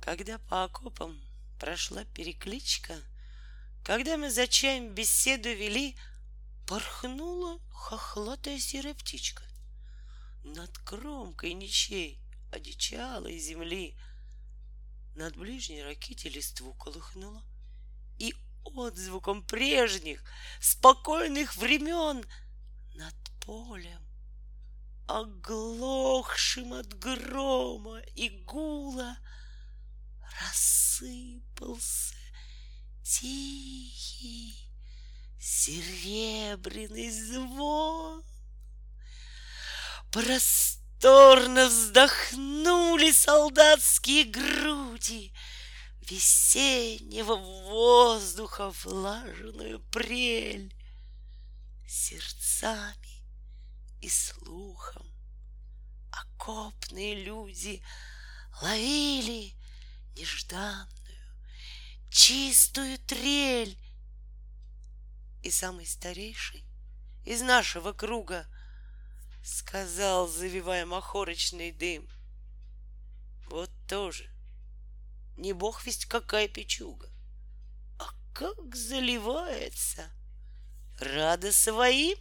Когда по окопам прошла перекличка, Когда мы за чаем беседу вели, Порхнула хохлатая серая птичка Над кромкой ничей одичалой земли. Над ближней ракете листву колыхнула, И отзвуком прежних спокойных времен Над полем оглохшим от грома и гула Рассыпался тихий серебряный звон. Просторно вздохнули солдатские груди Весеннего воздуха влажную прель Сердцами и слухом окопные люди ловили нежданную чистую трель. И самый старейший из нашего круга сказал, завивая махорочный дым, вот тоже не бог весть какая печуга, а как заливается. Рада своим